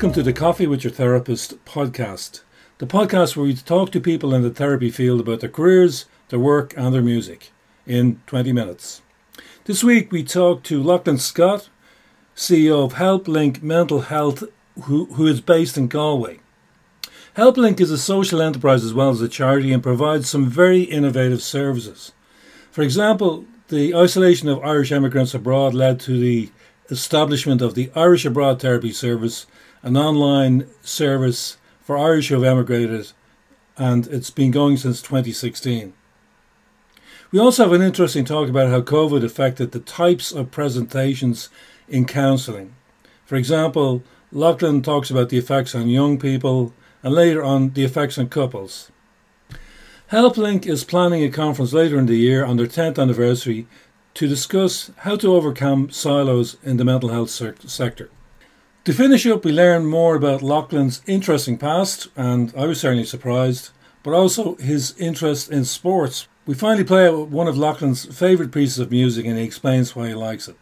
Welcome to the Coffee with Your Therapist podcast, the podcast where we talk to people in the therapy field about their careers, their work, and their music in 20 minutes. This week we talk to Lochlann Scott, CEO of HelpLink Mental Health, who, who is based in Galway. HelpLink is a social enterprise as well as a charity and provides some very innovative services. For example, the isolation of Irish immigrants abroad led to the establishment of the Irish Abroad Therapy Service an online service for Irish who have emigrated, and it's been going since 2016. We also have an interesting talk about how COVID affected the types of presentations in counselling. For example, Lochlann talks about the effects on young people and later on the effects on couples. HelpLink is planning a conference later in the year on their 10th anniversary to discuss how to overcome silos in the mental health sector. To finish up, we learn more about Lochlann's interesting past, and I was certainly surprised, but also his interest in sports. We finally play one of Lochlann's favourite pieces of music, and he explains why he likes it.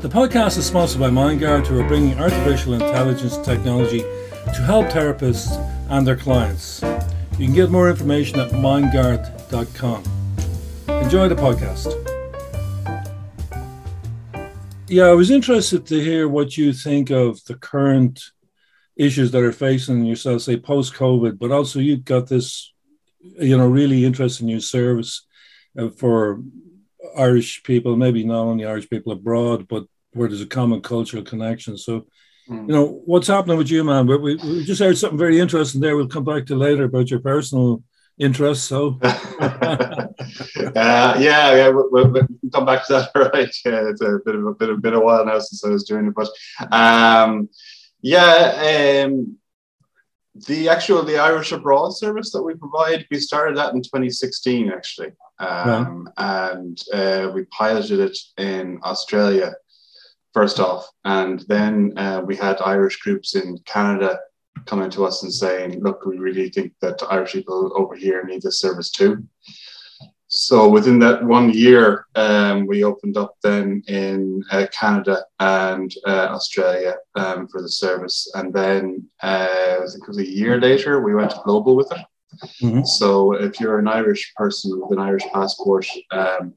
The podcast is sponsored by Myndgard, who are bringing artificial intelligence technology to help therapists and their clients. You can get more information at myndgard.com. Enjoy the podcast. Yeah, I was interested to hear what you think of the current issues that are facing yourself, say post COVID, but also you've got this, you know, really interesting new service uh, for Irish people, maybe not only Irish people abroad, but where there's a common cultural connection. So, mm. you know, what's happening with you, man? But we, we just heard something very interesting there. We'll come back to later about your personal interest. So, uh, yeah, yeah, we'll, we'll, we'll, come back to that. Right? Yeah, it's a bit of a bit of bit of a while now since I was doing it, but um, yeah, um, the actual the Irish Abroad service that we provide, we started that in 2016 actually, um, yeah. and uh, we piloted it in Australia first off, and then uh, we had Irish groups in Canada coming to us and saying, look, we really think that Irish people over here need this service too. So within that one year, um, we opened up then in uh, Canada and uh, Australia um, for the service. And then uh, I think it was a year later, we went global with it. Mm-hmm. So if you're an Irish person with an Irish passport, um,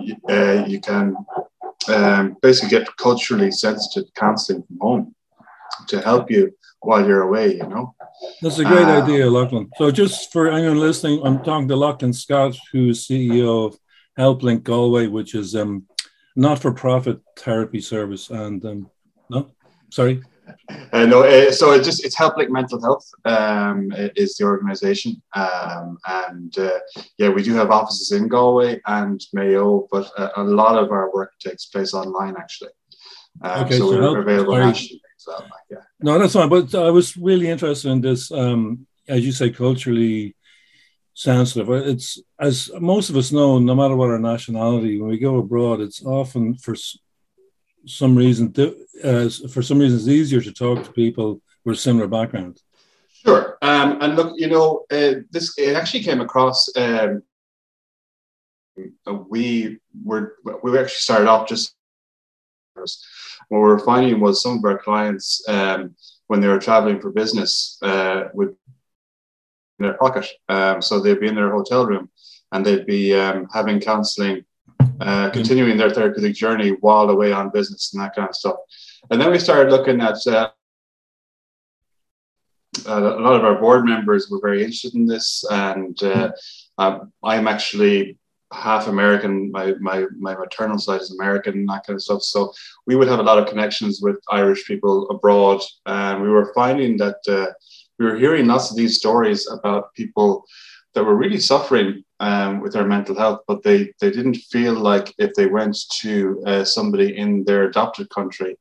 you, uh, you, can um, basically get culturally sensitive counselling from home to help you while you're away, you know. That's a great uh, idea, Lochlann. So just for anyone listening, I'm talking to Lochlann Scott, who's CEO of HelpLink Galway, which is um not-for-profit therapy service. And um, no, sorry. Uh, no, uh, so it just it's HelpLink Mental Health um, is the organisation, um, and uh, yeah, we do have offices in Galway and Mayo, but a, a lot of our work takes place online actually. Um, okay, so, so we're available nationally. Yeah. No, that's fine. But I was really interested in this, um, as you say, culturally sensitive. It's as most of us know, no matter what our nationality, when we go abroad, it's often for some reason, uh, for some reason, it's easier to talk to people with similar backgrounds. Sure, um, and look, you know, uh, this it actually came across. Um, we were we actually started off just what we were finding was some of our clients, um, when they were traveling for business, uh, would in their pocket. Um, so they'd be in their hotel room and they'd be um, having counseling, uh, continuing their therapeutic journey while away on business and that kind of stuff. And then we started looking at uh, a lot of our board members were very interested in this, and uh, um, I'm actually half American. My, my, my maternal side is American that kind of stuff. So we would have a lot of connections with Irish people abroad. And we were finding that uh, we were hearing lots of these stories about people that were really suffering um, with their mental health, but they, they didn't feel like if they went to uh, somebody in their adopted country,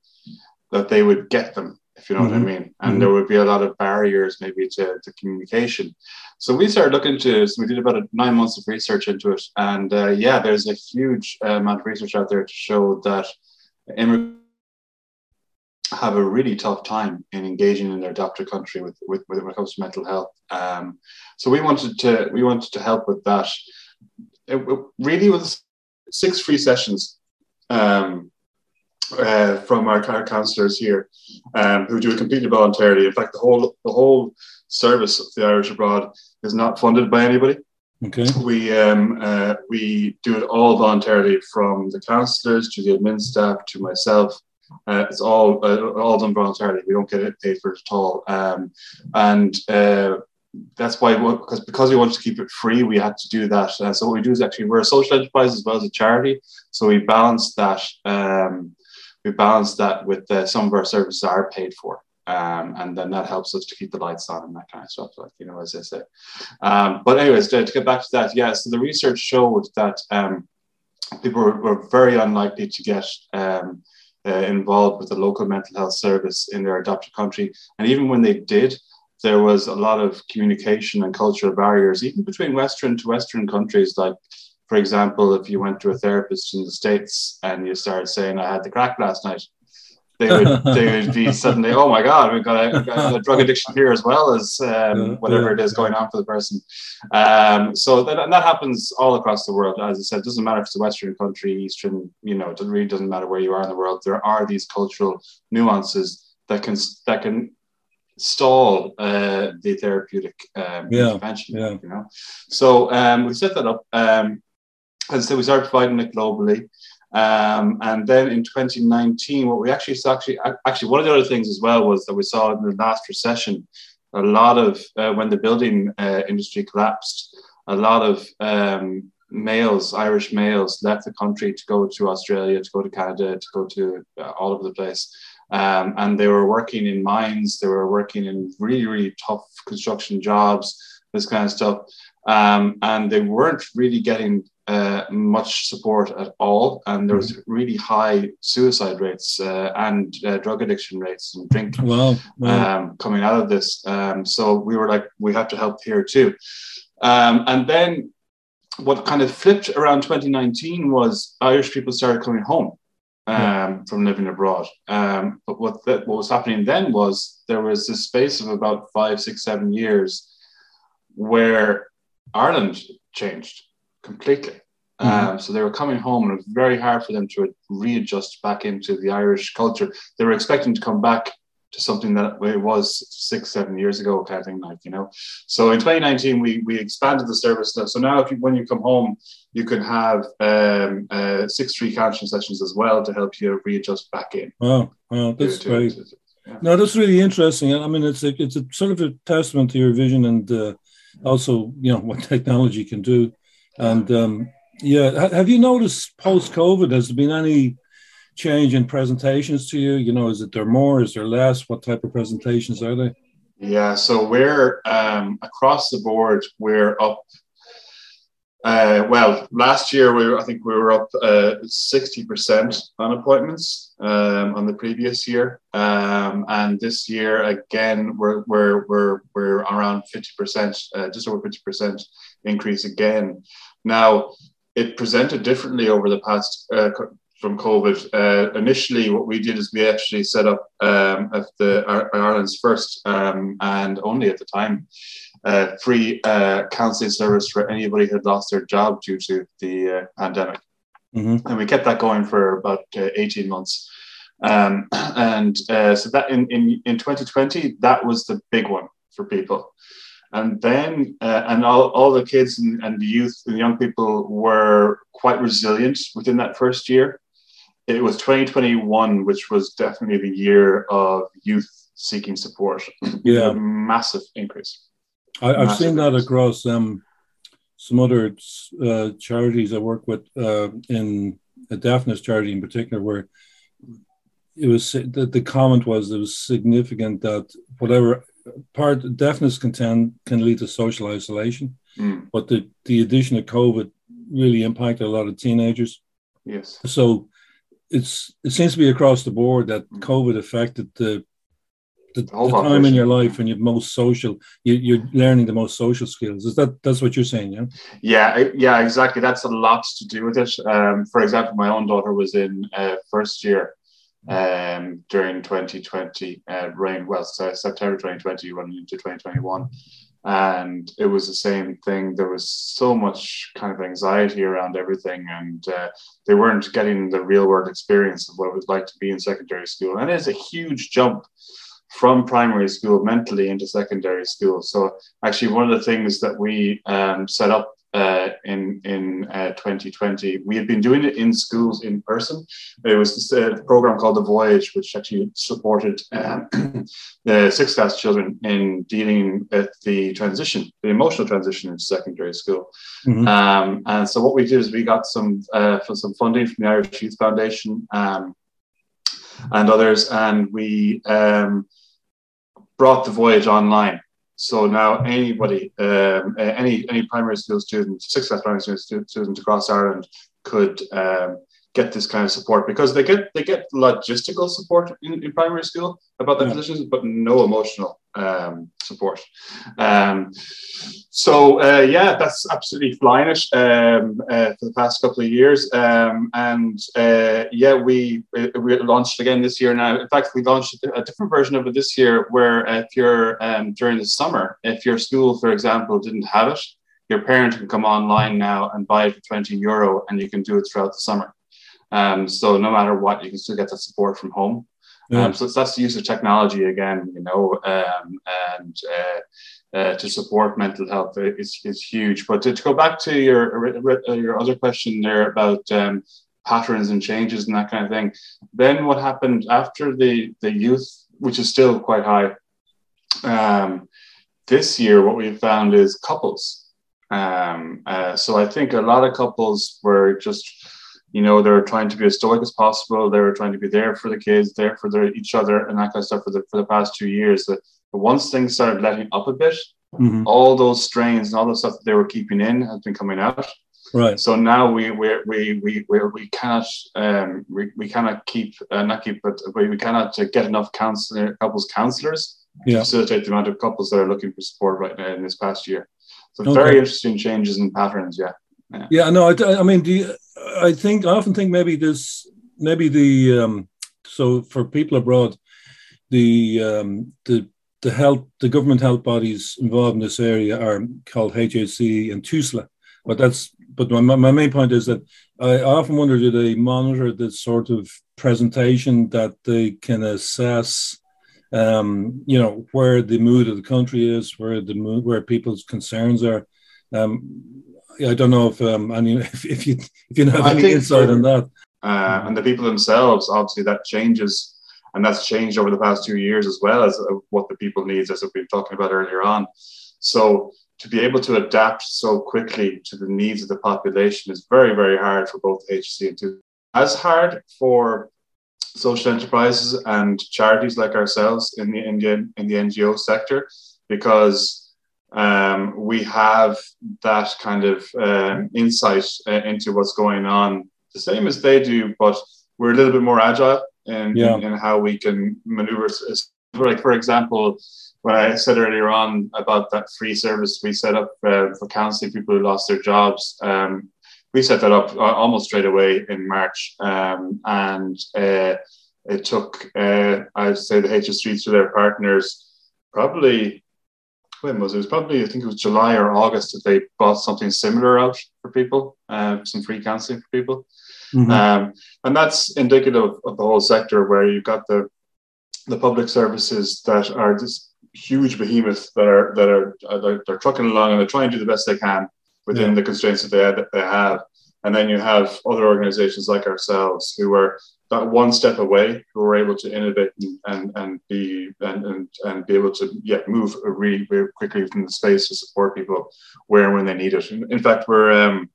that they would get them if you know mm-hmm. what I mm-hmm. mean. And mm-hmm. there would be a lot of barriers maybe to, to communication. So we started looking into so we did about nine months of research into it. And uh, yeah, there's a huge uh, amount of research out there to show that immigrants have a really tough time in engaging in their adopted country with, with, with when it comes to mental health. Um, so we wanted to we wanted to help with that. It, it really was six free sessions um, uh, from our, our counsellors here, um, who do it completely voluntarily. In fact, the whole the whole service of the Irish abroad is not funded by anybody. Okay. We um, uh, we do it all voluntarily, from the counsellors to the admin staff to myself. Uh, it's all uh, all done voluntarily. We don't get it paid for it at all, um, and uh, that's why because because we wanted to keep it free, we had to do that. Uh, so what we do is actually we're a social enterprise as well as a charity, so we balance that. Um, we balance that with uh, some of our services are paid for. Um, and then that helps us to keep the lights on and that kind of stuff, like you know, as I say. Um, but anyways, to, to, get back to that, yeah. So the research showed that um, people were, were, very unlikely to get um, uh, involved with the local mental health service in their adopted country, and even when they did, there was a lot of communication and cultural barriers, even between Western to Western countries, like for example, if you went to a therapist in the States and you started saying, I had the crack last night, they would they would be suddenly, oh my God, we've got a, we've got a drug addiction here as well as um, whatever it is going on for the person. Um, so that, and that happens all across the world. As I said, it doesn't matter if it's a Western country, Eastern, you know, it really doesn't matter where you are in the world. There are these cultural nuances that can that can stall uh, the therapeutic um, yeah, intervention. Yeah. You know, so um, we set that up. Um, as so we started providing it globally. Um, and then in 2019, what we actually saw, actually, actually, one of the other things as well was that we saw in the last recession, a lot of, uh, when the building uh, industry collapsed, a lot of um, males, Irish males, left the country to go to Australia, to go to Canada, to go to uh, all over the place. Um, and they were working in mines, they were working in really, really tough construction jobs, this kind of stuff. Um, and they weren't really getting uh, much support at all, and there was mm-hmm. really high suicide rates uh, and uh, drug addiction rates and drink wow, wow. Um, coming out of this. Um, so we were like, we have to help here too. Um, and then what kind of flipped around 2019 was Irish people started coming home um, from living abroad. Um, but what what was happening then was there was this space of about five, six, seven years where Ireland changed completely. Mm-hmm. Um, so they were coming home, and it was very hard for them to readjust back into the Irish culture. They were expecting to come back to something that it was six, seven years ago, kind of thing, like you know. So in 2019, we we expanded the service. So now, if you, when you come home, you can have um, uh, six tree counseling sessions as well to help you readjust back in. Oh, oh that's to, great. To, to, yeah. No, that's really interesting. I mean, it's a, it's a sort of a testament to your vision and uh, also, you know, what technology can do. And um, yeah, have you noticed post COVID? Has there been any change in presentations to you? You know, is it there more? Is there less? What type of presentations are they? Yeah, so we're um, across the board. We're up. Uh, well, last year we were, I think we were up uh, sixty percent on appointments um, on the previous year, um, and this year again we're we're we're, we're around fifty percent, uh, just over fifty percent increase again. Now, it presented differently over the past uh, from COVID. Uh, initially, what we did is we actually set up um, at the Ireland's first um, and only at the time uh, free uh, counselling service for anybody who had lost their job due to the uh, pandemic, mm-hmm. and we kept that going for about uh, eighteen months. Um, and uh, so that in, in in 2020, that was the big one for people and then uh, and all, all the kids and, and the youth and young people were quite resilient within that first year. It was 2021 which was definitely the year of youth seeking support. Yeah. Massive increase. I, have seen that across um, some other uh, charities i work with uh, in a deafness charity in particular where it was the, the comment was it was significant that whatever part deafness can tend, can lead to social isolation, mm. but the the addition of COVID really impacted a lot of teenagers. Yes. So it's it seems to be across the board that mm. COVID affected the the, the, the time in your life when you're most social, you, are learning the most social skills. Is that that's what you're saying? Yeah. Yeah, yeah, exactly. That's a lot to do with it. Um, for example, my own daughter was in uh, first year, um, during 2020, uh, rain, well, September 2020 running into 2021. and it was the same thing. There was so much kind of anxiety around everything, and uh, they weren't getting the real world experience of what it was like to be in secondary school. And it is a huge jump from primary school mentally into secondary school. So actually, one of the things that we um, set up uh, in in uh, 2020. We had been doing it in schools in person. It was a program called The Voyage, which actually supported um, the sixth class children in dealing with the transition, the emotional transition into secondary school. Mm-hmm. Um, and so what we did is we got some uh, for some funding from the Irish Youth Foundation um, and others, and we um, brought The Voyage online. So now anybody, um, any any primary school student, sixth class primary school student across Ireland could um, get this kind of support because they get they get logistical support in, in primary school about their yeah. positions, but no emotional um, support. Um, so uh, yeah, that's absolutely flying it um, uh, for the past couple of years, um, and uh, yeah, we we launched again this year. Now, in fact, we launched a different version of it this year, where if you're um, during the summer, if your school, for example, didn't have it, your parent can come online now and buy it for 20 euro, and you can do it throughout the summer. Um, so no matter what, you can still get the support from home. Yeah. Um, so that's the use of technology again, you know, um, and uh, uh, to support mental health is, is huge. But to, to go back to your uh, your other question there about um, patterns and changes and that kind of thing, then what happened after the the youth, which is still quite high, um, this year what we found is couples. Um, uh, so I think a lot of couples were just you know, they're trying to be as stoic as possible. They were trying to be there for the kids, there for their, each other, and that kind of stuff for the for the past two years. But once things started letting up a bit, mm-hmm. all those strains and all the stuff that they were keeping in has been coming out. Right. So now we we we we we, we cannot um we, we cannot keep uh, not keep but we, we cannot get enough counselor couples counselors yeah. to facilitate the amount of couples that are looking for support right now in this past year. So okay. very interesting changes in patterns. Yeah. Yeah. yeah no, I, I mean, you, I think I often think maybe this maybe the um, so for people abroad, the um, the the health the government health bodies involved in this area are called HSE and TUSLA. But that's but my, my main point is that I often wonder do they monitor this sort of presentation that they can assess um, you know where the mood of the country is, where the mood, where people's concerns are. Um, I don't know if um, any if, if you if you have I any insight on that. Uh, and the people themselves, obviously, that changes, and that's changed over the past two years as well as uh, what the people needs, as we've been talking about earlier on. So to be able to adapt so quickly to the needs of the population is very, very hard for both HSE and two. As hard for social enterprises and charities like ourselves in the Indian in the NGO sector, because um, we have that kind of um, insight uh, into what's going on, the same as they do, but we're a little bit more agile in, yeah. in, in, how we can maneuver. Like, for example, when I said earlier on about that free service we set up uh, for counseling people who lost their jobs, um, we set that up uh, almost straight away in March. Um, and uh, it took, uh, I'd say, the HSE to their partners probably when was it? it? was probably I think it was July or August that they bought something similar out for people, uh, some free counselling for people, mm-hmm. um, and that's indicative of the whole sector where you've got the the public services that are this huge behemoth that are that are uh, they're, they're, trucking along and they're trying to do the best they can within yeah. the constraints that they, that they have, and then you have other organisations like ourselves who are that one step away who are able to innovate and, and, and be and, and, and be able to yeah move really, really quickly from the space to support people where and when they need it. In, in fact, we're um,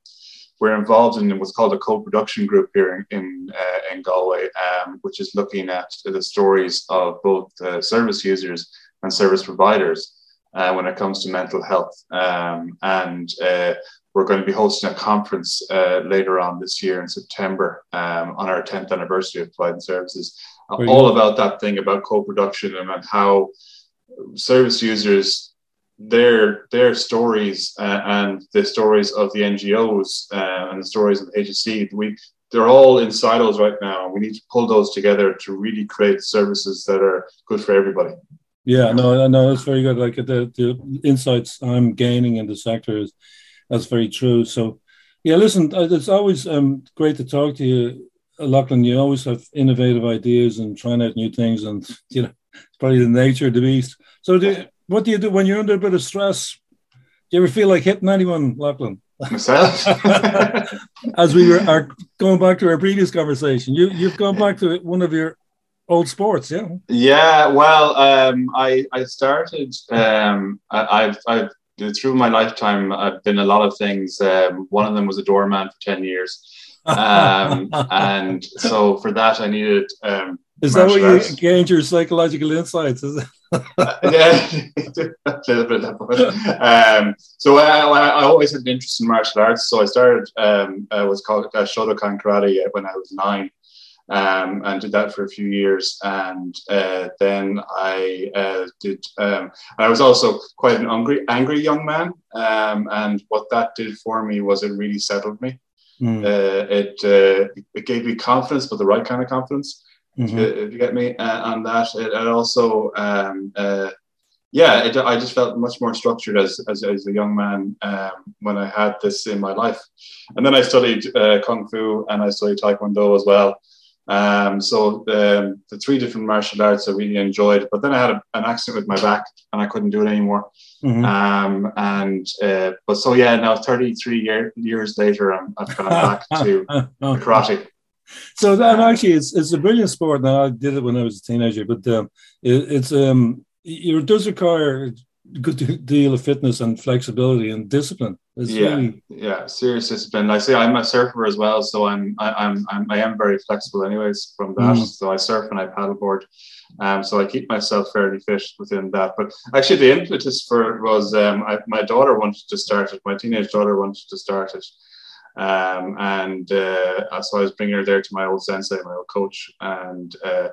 we're involved in what's called a co-production group here in in, uh, in Galway, um, which is looking at the stories of both uh, service users and service providers uh, when it comes to mental health. Um, and uh, we're going to be hosting a conference uh, later on this year in September um, on our 10th anniversary of providing services, all about that thing about co-production and how service users their their stories uh, and the stories of the NGOs uh, and the stories of the HSE, we they're all in silos right now. We need to pull those together to really create services that are good for everybody. Yeah, no, no, that's very good. Like the the insights I'm gaining in the sector is that's very true. So, yeah, listen, uh, it's always um, great to talk to you, Lochlann. You always have innovative ideas and trying out new things, and you know, it's probably the nature of the beast. So, do, what do you do when you're under a bit of stress? Do you ever feel like hitting anyone, Lochlann? Myself. As we were are going back to our previous conversation, you you've gone back to one of your old sports, yeah. Yeah, well, um, I I started. Um, I, have I've through my lifetime, I've been a lot of things. Um, one of them was a doorman for ten years, um, and so for that I needed. Um, is that what arts. you gained your psychological insights? Is it? uh, yeah, a little bit of that. Um, so I, I, always had an interest in martial arts. So I started um, uh, what's called uh, Shotokan karate when I was nine um, and did that for a few years. And uh, then I uh, did, um, I was also quite an angry, angry young man. Um, and what that did for me was it really settled me. Mm. Uh, it, uh, it gave me confidence, but the right kind of confidence, mm-hmm. if, you get me uh, on that. It, it also, um, uh, yeah, it, I just felt much more structured as, as, as a young man um, when I had this in my life. And then I studied Kung Fu and I studied Taekwondo as well. Um, so um, the three different martial arts I really enjoyed, but then I had a, an accident with my back and I couldn't do it anymore. Mm-hmm. Um, and uh, but so yeah, now 33 year, years later, I'm, I've gone back to karate. So that actually, it's it's a brilliant sport. Now I did it when I was a teenager, but um, it, it's um, it does require good deal of fitness and flexibility and discipline. It's yeah, really... yeah, serious discipline. I say I'm a surfer as well, so I'm I, I'm, I'm I am very flexible, anyways. From that, mm. so I surf and I paddleboard, um, so I keep myself fairly fit within that. But actually, the impetus for it was um, I, my daughter wanted to start it. My teenage daughter wanted to start it. Um, and uh, so I was bringing her there to my old sensei, my old coach, and uh,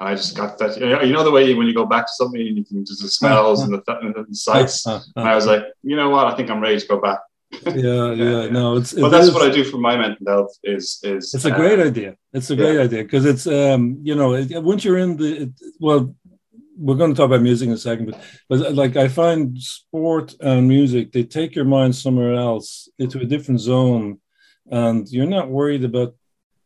I just got that. You know the way when you go back to something and you can just the smells and the, and the sights. and I was like, you know what? I think I'm ready to go back. yeah, yeah, no, it's. But that's is, what I do for my mental health. Is is it's a great uh, idea. It's a great yeah. idea because it's um you know once you're in the it, well we're going to talk about music in a second, but but like I find sport and music they take your mind somewhere else into a different zone, and you're not worried about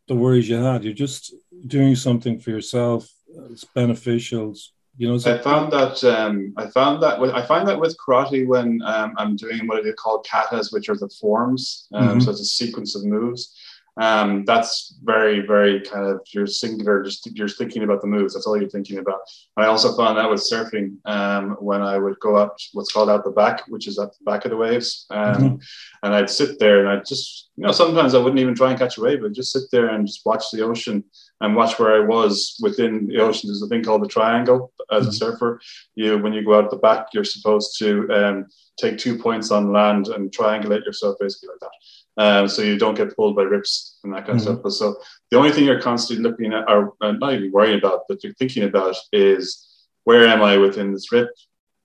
the worries you had. You're just doing something for yourself it's beneficial. You know, I found that um, I found that with, I find that with karate when um, I'm doing what they call katas, which are the forms. Um, mm-hmm. So it's a sequence of moves. Um, that's very, very kind of you're singular. Just you're thinking about the moves. That's all you're thinking about. I also found that with surfing um, when I would go up what's called out the back, which is at the back of the waves, um, mm-hmm. and I'd sit there and I'd just you know sometimes I wouldn't even try and catch a wave, but just sit there and just watch the ocean and watch where I was within the ocean. There's a thing called the triangle as a mm-hmm. surfer. You when you go out the back, you're supposed to um, take two points on land and triangulate yourself basically like that um, so you don't get pulled by rips and that kind mm-hmm. of stuff. But so the only thing you're constantly looking at, or uh, not even worrying about, but you're thinking about is where am I within this rip,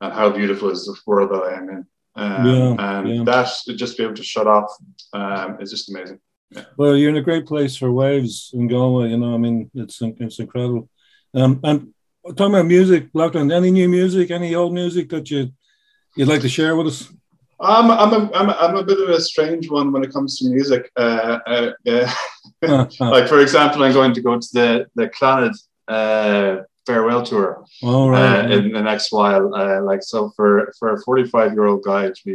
and how beautiful is the world that I am in. Um, yeah, and yeah. that just be able to shut off um, is just amazing. Well, you're in a great place for waves in Galway. You know, I mean, it's it's incredible. Um, and talking about music, Lochlann, any new music, any old music that you you'd like to share with us? I'm, I'm, a, I'm, a, I'm a bit of a strange one when it comes to music. Uh, uh, uh, like, for example, I'm going to go to the, the Clannad uh, farewell tour oh, right, uh, in the next while. Uh, like so, for for a 45 year old guy to be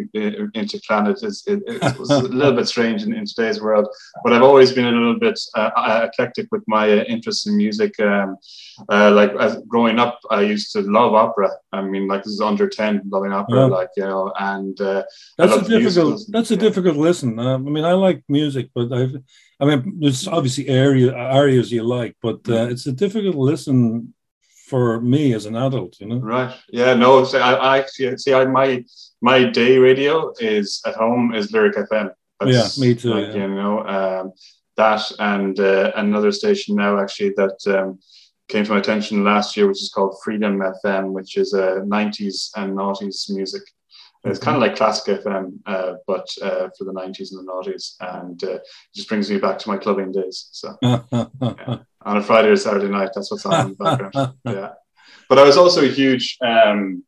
into Clannad is it, it was a little bit strange in, in, today's world. But I've always been a little bit uh, uh eclectic with my uh, interest in music. Um, uh, like as growing up, I used to love opera. I mean, like this is under 10 loving opera, yeah. like you know, and that's a difficult. That's a yeah. difficult listen. I mean, I like music, but I've. I mean, there's obviously area areas you like, but uh, it's a difficult listen for me as an adult, you know. Right. Yeah. No. See, I, I actually see. I, my my day radio is at home is Lyric FM. That's yeah, me too. Like, yeah. You know um, that and uh, another station now actually that um, came to my attention last year, which is called Freedom FM, which is a uh, 90s and noughties music. It's kind of like classic FM, uh, but uh, for the 90s and the noughties, and uh, it just brings me back to my clubbing days. So, yeah. On a Friday or Saturday night, that's what's on in the background. Yeah. but I was also a huge um,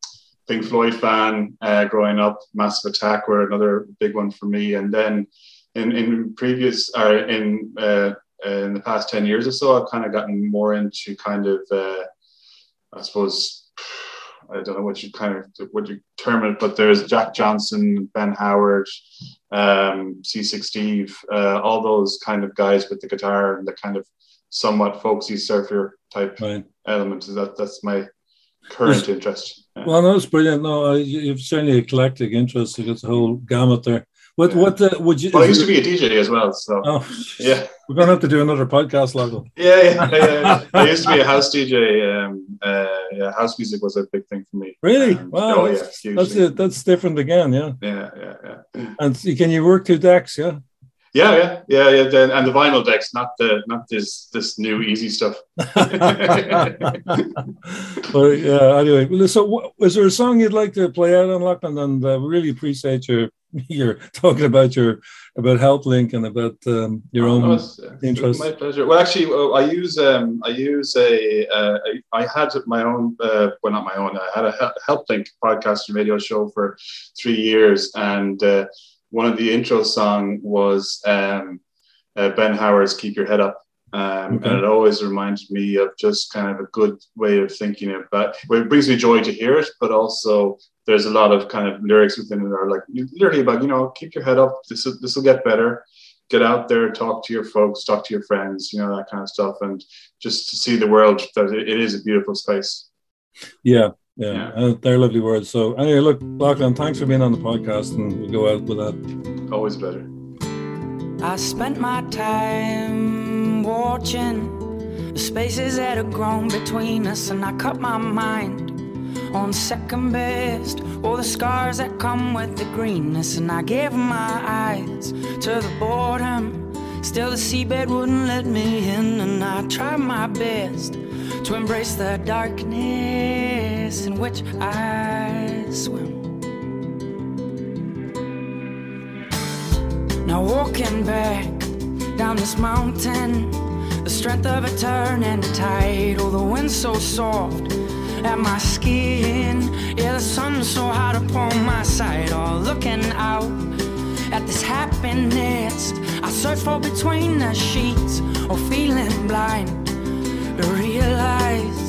Pink Floyd fan uh, growing up. Massive Attack were another big one for me, and then in in previous or in uh, in the past ten years or so, I've kind of gotten more into kind of uh, I suppose I don't know what you kind of what you term it, but there's Jack Johnson, Ben Howard, um, Seasick Steve, uh, all those kind of guys with the guitar and the kind of somewhat folksy surfer type right. element. That that's my current interest. Yeah. Well, no, it's brilliant. No, you've certainly eclectic interest. You've got the whole gamut there. What yeah. what uh, would you? Well, I used to be a DJ as well, so oh, yeah, we're gonna have to do another podcast, Lago. Yeah, yeah, yeah. I used to be a house DJ. Um, uh, yeah, house music was a big thing for me. Really? Um, wow. Oh, yeah, that's it. That's different again. Yeah. Yeah, yeah, yeah. And can you work two decks? Yeah. Yeah, yeah, yeah, yeah. The, and the vinyl decks, not the not this this new easy stuff. but yeah, anyway, so is there a song you'd like to play out on Lochlann? And uh, really appreciate your you're talking about your about HelpLink and about um, your oh, own interest. My pleasure. Well, actually, I use um, I use a, uh, I had my own uh, well not my own. I had a HelpLink podcast and radio show for three years, and uh, one of the intro song was um, uh, Ben Howard's "Keep Your Head Up." Um, okay. And it always reminds me of just kind of a good way of thinking about. Well, it brings me joy to hear it, but also there's a lot of kind of lyrics within it that are like literally about you know keep your head up. This this will get better. Get out there, talk to your folks, talk to your friends, you know that kind of stuff, and just to see the world that it is a beautiful space. Yeah, yeah, yeah. Uh, they're lovely words. So anyway, look, Lochlann, thanks for being on the podcast, and we'll go out with that. Always better. I spent my time watching the spaces that have grown between us, and I cut my mind on second best. All the scars that come with the greenness, and I gave my eyes to the boredom. Still, the seabed wouldn't let me in, and I tried my best to embrace the darkness in which I swim. Now, walking back down this mountain, the strength of a turn and a tide, oh, the wind so soft at my skin. Yeah, the sun so hot upon my side, all looking out at this happiness. I search for between the sheets, or feeling blind to realize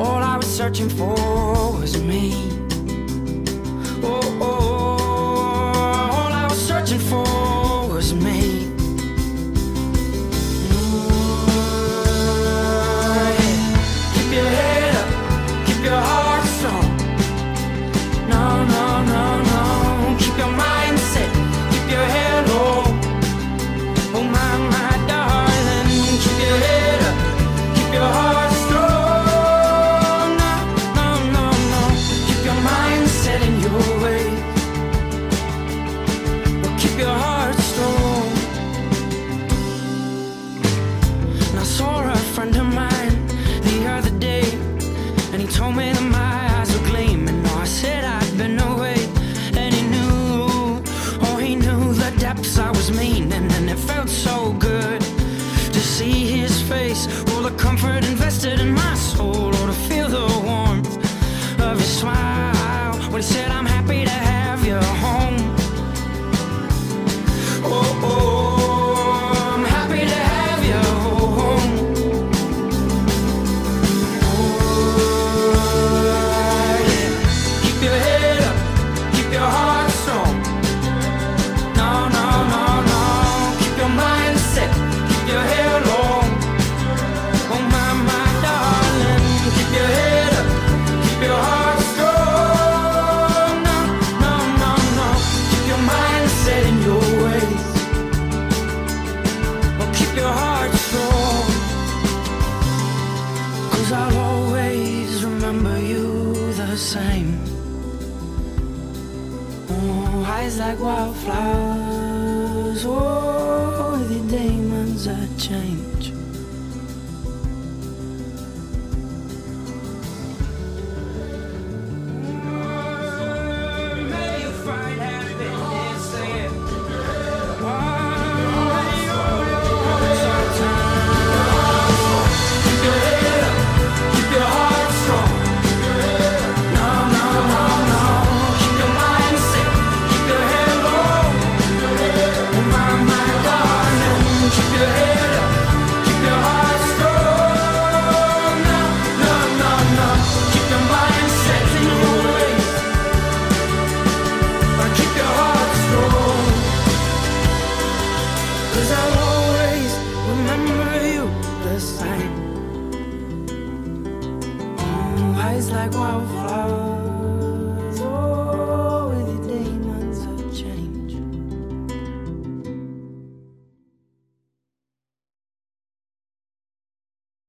all I was searching for was me.